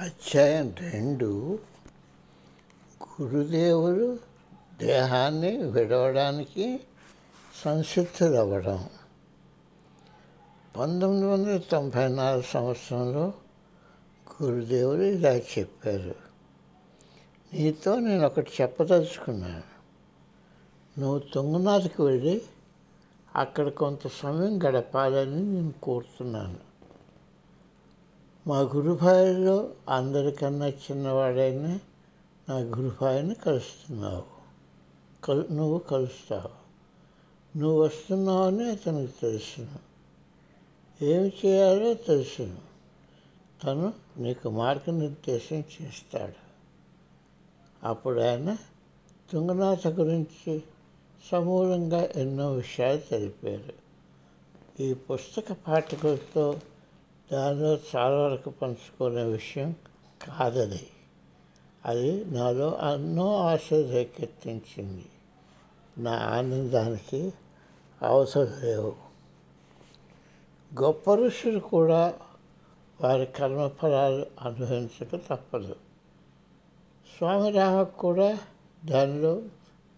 అధ్యాయం రెండు. గురుదేవుడు దేహాన్ని విడవడానికి సంసిద్ధులవ్వడం పంతొమ్మిది వందల తొంభై నాలుగు సంవత్సరంలో గురుదేవుడు ఇలా చెప్పారు. నీతో నేను ఒకటి చెప్పదలుచుకున్నాను నువ్వు తుంగనాథకి వెళ్ళి అక్కడ కొంత సమయం గడపాలని నేను కోరుతున్నాను. మా గురుభాయిలో అందరికన్నా చిన్నవాడైన నా గురుభాయిని కలుస్తున్నావు. కలు నువ్వు కలుస్తావు. నువ్వు వస్తున్నావని అతనికి తెలుసును. ఏమి చేయాలో తెలుసును. తను నీకు మార్గనిర్దేశం చేస్తాడు. అప్పుడు ఆయన తుంగనాథ గురించి సమూలంగా ఎన్నో విషయాలు తెలిపారు. ఈ పుస్తక పాఠకులతో దానిలో చాలా వరకు పంచుకునే విషయం కాదది. అది నాలో ఎన్నో ఆశలు రేకెత్తించింది. నా ఆనందానికి అవసరం లేవు. గొప్ప ఋషులు కూడా వారి కర్మఫలాలు అనుభవించక తప్పదు. స్వామి రామకు కూడా దానిలో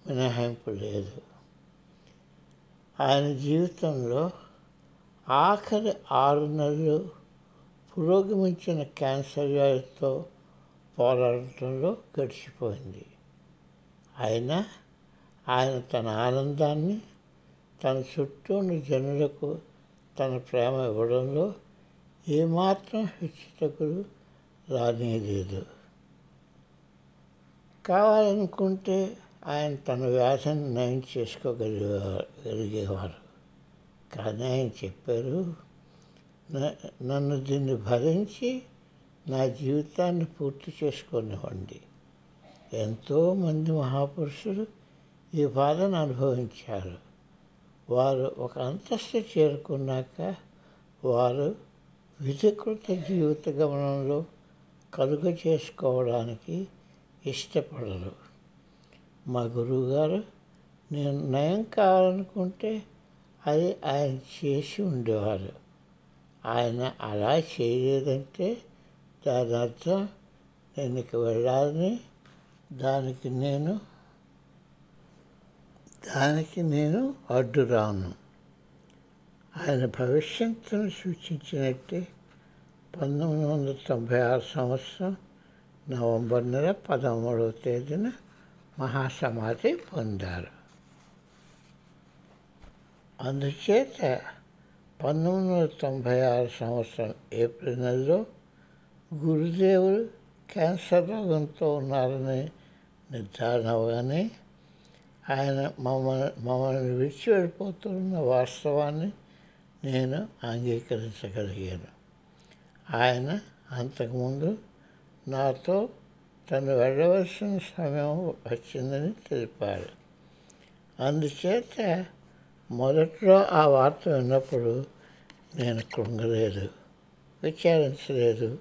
మినహాయింపు లేదు. ఆయన జీవితంలో ఆఖరి ఆరు నెలలు పురోగమించిన క్యాన్సర్ వ్యాధితో పోరాడటంలో గడిచిపోయింది. అయినా ఆయన తన ఆనందాన్ని తన చుట్టూ ఉన్న జనులకు తన ప్రేమ ఇవ్వడంలో ఏమాత్రం హెచ్చుతగులు రానేలేదు. కావాలనుకుంటే ఆయన తన వ్యాధిని నయం చేసుకోగలిగేవారు కానీ ఆయన చెప్పారు నన్ను దీన్ని భరించి నా జీవితాన్ని పూర్తి చేసుకునివ్వండి. ఎంతోమంది మహాపురుషులు ఈ బాధను అనుభవించారు. వారు ఒక అంతస్తు చేరుకున్నాక వారు విధికృత జీవిత గమనంలో కలుగ చేసుకోవడానికి ఇష్టపడరు. మా గురువుగారు నేను నయం కావాలనుకుంటే అది ఆయన చేసి ఉండేవారు. ఆయన అలా చేయలేదంటే దాని అర్థం నేను ఇక వెళ్ళాలని దానికి నేను దానికి నేను అడ్డు రాను. ఆయన భవిష్యత్తును సూచించినట్టే పంతొమ్మిది వందల తొంభై ఆరు సంవత్సరం నవంబర్ నెల పదమూడవ తేదీన మహాసమాధి పొందారు. అందుచేత పంతొమ్మిది వందల తొంభై ఆరు సంవత్సరం ఏప్రిల్ నెలలో గురుదేవుడు క్యాన్సర్ రోగంతో ఉన్నారని నిర్ధారణ అవగానే ఆయన మమ్మల్ని మమ్మల్ని విడిచి వెళ్ళిపోతున్న వాస్తవాన్ని నేను అంగీకరించగలిగాను. ఆయన అంతకుముందు నాతో తను వెళ్ళవలసిన సమయం వచ్చిందని తెలిపాడు. అందుచేత మొదట్లో ఆ వార్త విన్నప్పుడు నేను కృంగలేదు విచారించలేదు.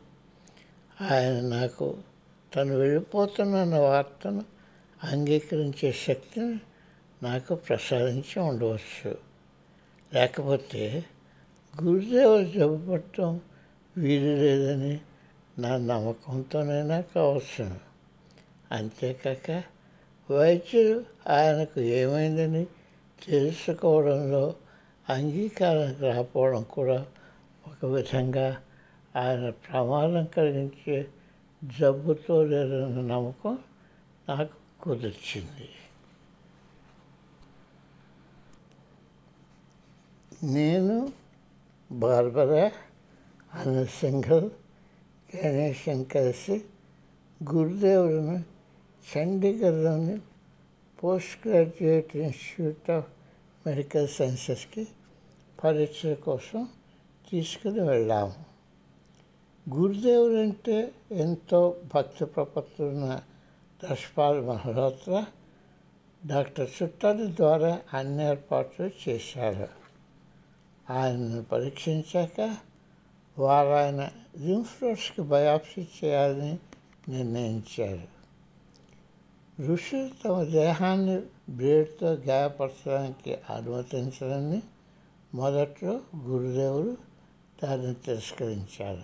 ఆయన నాకు తను వెళ్ళిపోతున్న వార్తను అంగీకరించే శక్తిని నాకు ప్రసాదించి ఉండవచ్చు. లేకపోతే గురుదేవులు జబ్బుపట్టడం వీలు లేదని నా నమ్మకంతోనైనా కావచ్చు. అంతేకాక వైద్యులు ఆయనకు ఏమైందని తెలుసుకోవడంలో అంగీకారం రాకపోవడం కూడా ఒక విధంగా ఆయన ప్రమాదం కలిగించే జబ్బుతో లేదన్న నమ్మకం నాకు కుదిర్చింది. నేను బార్బరా అనే సింగల్ గణేశం కలిసి గురుదేవుడిని చండీగఢ్లోని post graduate institute of medical సైన్సెస్కి పరీక్ష కోసం తీసుకుని వెళ్ళాము. గురుదేవుడు అంటే ఎంతో భక్తి ప్రపత్తున్న దశపాల్ మల్హోత్రా డాక్టర్ చుట్టాల ద్వారా అన్ని ఏర్పాట్లు చేశారు. ఆయనను పరీక్షించాక వారు ఆయన లింఫ్ బయాప్సీ చేయాలని నిర్ణయించారు. ఋషులు తమ దేహాన్ని బ్లేడ్తో గాయపరచడానికి అనుమతించడాన్ని మొదట్లో గురుదేవుడు దాన్ని తిరస్కరించారు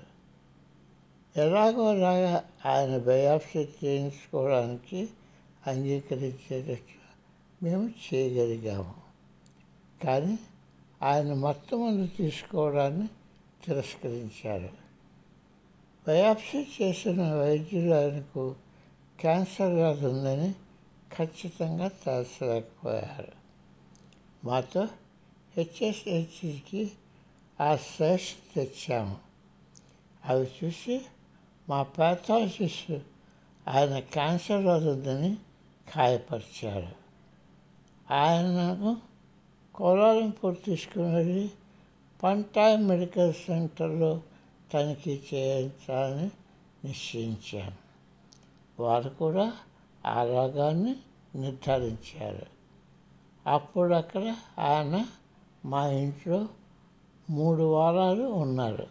ఎలాగోలాగా ఆయన బయాప్సీ చేయించుకోవడానికి అంగీకరించేటట్లు మేము చేయగలిగాము. కానీ ఆయన మొత్తమందు తీసుకోవడాన్ని తిరస్కరించారు బయాప్సీ చేసిన వైద్యులు ఆయనకు క్యాన్సర్ వ్యాధి ఉందని ఖచ్చితంగా తేల్చలేకపోయారు. మాతో హెచ్ఎస్హెచ్కి ఆ సెస్ తెచ్చాము. అవి చూసి మా ప్యాథాలజిస్ట్ ఆయన క్యాన్సర్ వ్యాధి ఉందని ఖాయపరిచారు. ఆయనను కోలాలంపూర్ తీసుకుని వెళ్ళి పంటాయ్ మెడికల్ సెంటర్లో తనిఖీ చేయించాలని నిశ్చయించాను. వారు కూడా ఆ రోగాన్ని నిర్ధారించారు. అప్పుడు అక్కడ ఆయన మా ఇంట్లో మూడు వారాలు ఉన్నారు.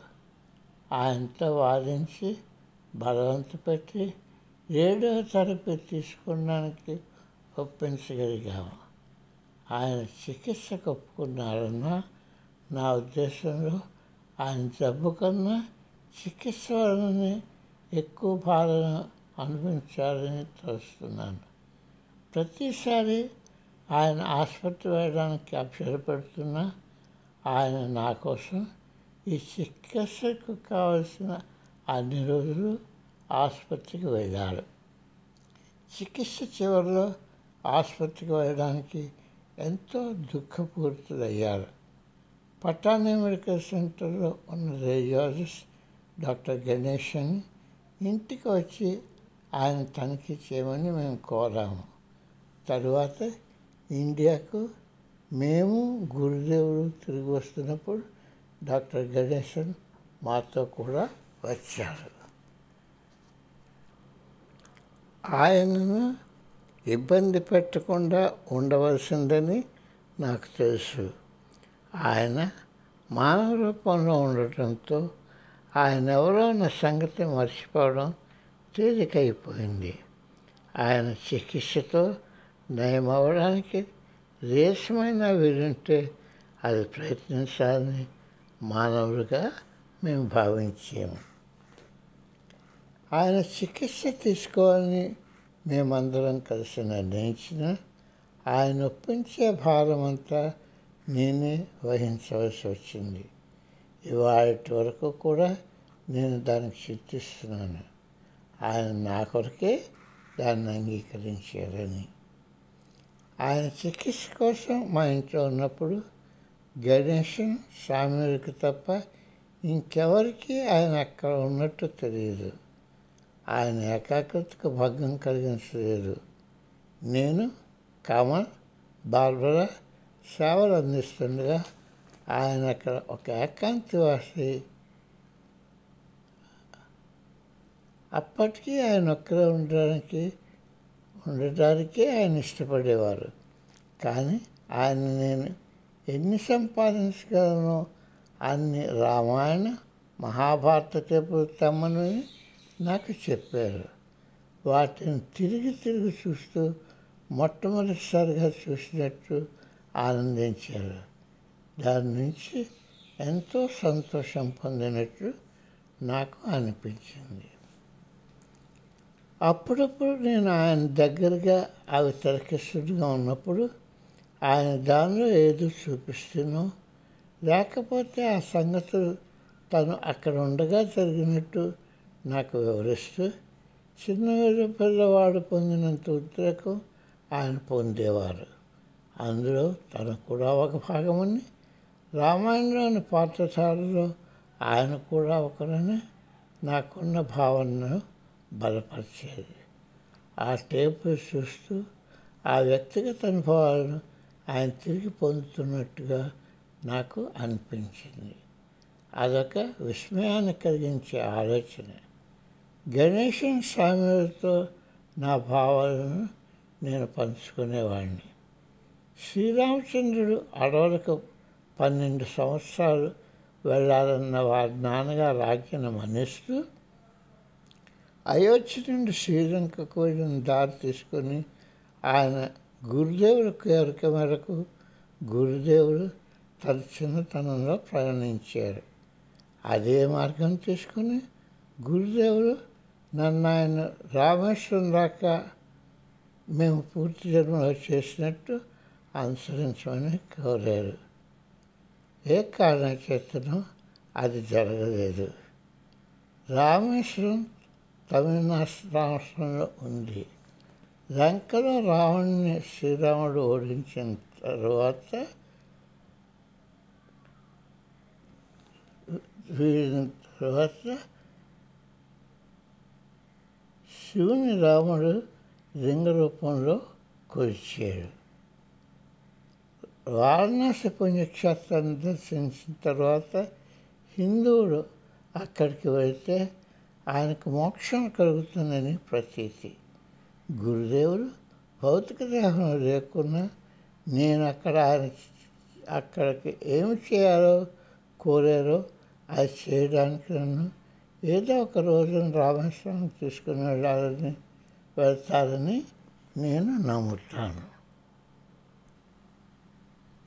ఆయనతో వాదించి బలవంత పెట్టి రేడియో థెరపీ తీసుకోవడానికి ఒప్పించగలిగాము. ఆయన చికిత్సకు ఒప్పుకున్నారన్న నా ఉద్దేశంలో ఆయన జబ్బు కన్నా చికిత్స వలననే ఎక్కువ బాధను అనుభవించాలని తలుస్తున్నాను ప్రతిసారి ఆయన ఆసుపత్రి వెళ్ళడానికి అభ్యర్థపడుతున్నా ఆయన నా కోసం ఈ చికిత్సకు కావలసిన అన్ని రోజులు ఆసుపత్రికి వెళ్ళాడు చికిత్స చివరిలో ఆసుపత్రికి వెళ్ళడానికి ఎంతో దుఃఖపూరితులయ్యారు. పటానీ మెడికల్ సెంటర్లో ఉన్న రేడియాలజిస్ట్ డాక్టర్ గణేషన్ ఇంటికి వచ్చి ఆయన తనిఖీ చేయమని మేము కోరాము. తరువాత ఇండియాకు మేము గురుదేవుడు తిరిగి వస్తున్నప్పుడు డాక్టర్ గణేశన్ మాతో కూడా వచ్చారు. ఆయనను ఇబ్బంది పెట్టకుండా ఉండవలసిందని నాకు తెలుసు. ఆయన మానవ రూపంలో ఉండటంతో ఆయన ఎవరో అన్న సంగతి మర్చిపోవడం తేలికైపోయింది ఆయన చికిత్సతో నయమవడానికి రేసమైన వీలుంటే అది ప్రయత్నించాలని మానవుడిగా మేము భావించాము ఆయన చికిత్స తీసుకోవాలని మేమందరం కలిసి నిర్ణయించిన ఆయన ఒప్పించే భారం అంతా నేనే వహించవలసి వచ్చింది. ఇవాటి వరకు కూడా నేను దానికి చింతిస్తున్నాను. ఆయన నా కొరకే దాన్ని అంగీకరించారని. ఆయన చికిత్స కోసం మా ఇంట్లో ఉన్నప్పుడు గణేశం స్వామివారికి తప్ప ఇంకెవరికి ఆయన అక్కడ ఉన్నట్టు తెలియదు. ఆయన ఏకాగ్రతకు భంగం కలిగించలేదు. నేను కమల్ బార్బరా సేవలు అందిస్తుండగా ఆయన అక్కడ ఒక ఏకాంతివాసి అప్పటికీ ఆయన ఒక్కరే ఉండడానికి ఉండటానికే ఆయన ఇష్టపడేవారు. కానీ ఆయన నేను ఎన్ని సంపాదించగలను? అన్ని రామాయణ మహాభారత తమ్మని నాకు చెప్పారు. వాటిని తిరిగి తిరిగి చూస్తూ మొట్టమొదటిసారిగా చూసినట్టు ఆనందించారు. దాని నుంచి ఎంతో సంతోషం పొందినట్టు నాకు అనిపించింది. అప్పుడప్పుడు నేను ఆయన దగ్గరగా అవి తెరకిస్తుడుగా ఉన్నప్పుడు ఆయన దానిలో ఏదో చూపిస్తున్నో లేకపోతే ఆ సంగతులు తను అక్కడ ఉండగా జరిగినట్టు నాకు వివరిస్తూ చిన్న పిల్లవాడు పొందినంత ఉద్రేకం ఆయన పొందేవారు. అందులో తను కూడా ఒక భాగమని రామాయణంలోని పాత్రధారులో ఆయన కూడా ఒకరని నాకున్న భావనను బలపరిచేది. ఆ టేపులు చూస్తూ ఆ వ్యక్తిగత అనుభవాలను ఆయన తిరిగి పొందుతున్నట్టుగా నాకు అనిపించింది. అదొక విస్మయాన్ని కలిగించే ఆలోచన. గణేశన్ స్వామితో నా భావాలను నేను పంచుకునేవాడిని శ్రీరామచంద్రుడు అడవులకు పన్నెండు సంవత్సరాలు వెళ్ళాలన్న వారి నాన్నగారు ఆజ్ఞను మన్నిస్తూ అయోధ్య నుండి శ్రీలంకకు వెళ్ళిన దారి తీసుకొని ఆయన గురుదేవుల కోరిక మేరకు గురుదేవుడు తన చిన్నతనంలో ప్రయాణించారు. అదే మార్గం తీసుకుని గురుదేవుడు నన్ను ఆయన రామేశ్వరం దాకా మేము పూర్తి జన్మలో చేసినట్టు అనుసరించమని కోరారు. ఏ కారణం చేతనో అది జరగలేదు. రామేశ్వరం తమిళనాడు రాష్ట్రంలో ఉంది. లంకలో రావణ్ణి శ్రీరాముడు ఓడించిన తర్వాత వీడిన తర్వాత శివుని రాముడు లింగ రూపంలో కొలిచాడు. వారణాసి పుణ్యక్షేత్రాన్ని దర్శించిన తర్వాత హిందువుడు అక్కడికి వెళ్తే ఆయనకు మోక్షం కలుగుతుందని ప్రతీతి. గురుదేవులు భౌతిక దేహం లేకున్నా నేను అక్కడ ఆయన అక్కడికి ఏమి చేయాలో కోరారో అది చేయడానికి నన్ను ఏదో ఒక రోజున రామేశ్వరం తీసుకుని వెళ్ళాలని వెళ్తారని నేను నమ్ముతాను.